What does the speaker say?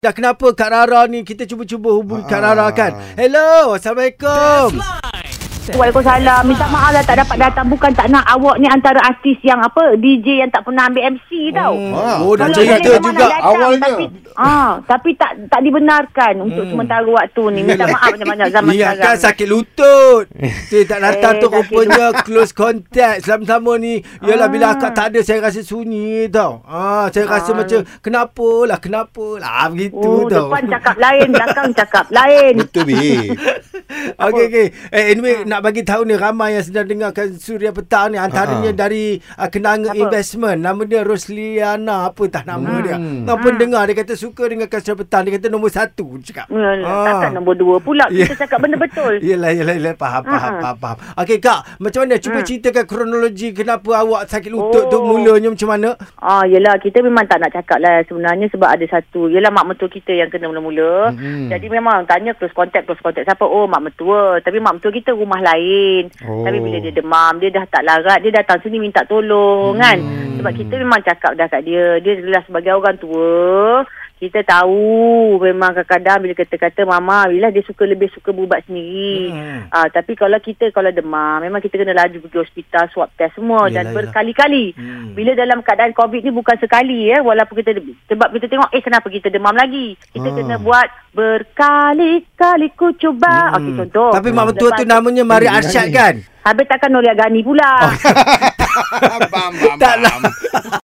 Dah kenapa Kak Rara ni kita cuba-cuba hubungi Kak Rara kan. Hello, Assalamualaikum. Waalaikumsalam. Minta maaf lah tak dapat datang. Bukan tak nak awak ni antara artis yang apa DJ yang tak pernah ambil MC tau. Hmm. Oh, dah Kalau cerita juga datang, awalnya. Tapi, ah, tapi tak tak dibenarkan untuk sementara waktu ni. Minta maaf banyak-banyak zaman Ingatkan sekarang. kan sakit lutut. Saya tak datang Eh, tu rupanya close contact selama-sama ni. Yalah bila akak tak ada saya rasa sunyi tau. Ah, saya rasa Ah. macam kenapa lah, kenapa lah begitu Oh, tau. depan cakap lain, belakang cakap lain. Betul bi. Okey okey. Eh anyway nak bagi tahu ni ramai yang sedang dengarkan Suria Petang ni antaranya Ha. dari uh, Kenanga Siapa? Investment. Nama dia Rosliana apa tak nama dia. Hmm. Apa dengar dia kata suka dengarkan Suria Petang. Dia kata nombor satu cakap. Ya, Ah. Takkan nombor dua pula. Ya. Kita cakap benda betul. Yelah, yelah, yelah. Faham, faham, faham, faham. Okey, Kak. Macam mana? Cuba Hmm. ceritakan kronologi kenapa awak sakit lutut tu Oh. mulanya macam mana? Ah, yelah kita memang tak nak cakap lah sebenarnya sebab ada satu. Yelah mak mentua kita yang kena mula-mula. Mm-mm. Jadi memang tanya close contact, close contact siapa? Oh mak mentua. Tapi mak mentua kita rumah lain. Oh. Tapi bila dia demam, dia dah tak larat, dia datang sini minta tolong kan. Sebab kita memang cakap dah kat dia. Dia adalah sebagai orang tua. Kita tahu memang kadang-kadang bila kata-kata mama bila dia suka lebih suka berubat sendiri. Hmm. Ah tapi kalau kita kalau demam memang kita kena laju pergi hospital swab test semua Yelah, dan berkali-kali. Hmm. Bila dalam keadaan COVID ni bukan sekali ya walaupun kita sebab kita tengok eh kenapa kita demam lagi. Kita Ah. kena buat berkali-kali ku cuba. Okey contoh. Hmm. Tapi mak mentua tu namanya Mari Arsyad kan? Habis takkan Nolia Gani pula. bam bam Tak bam.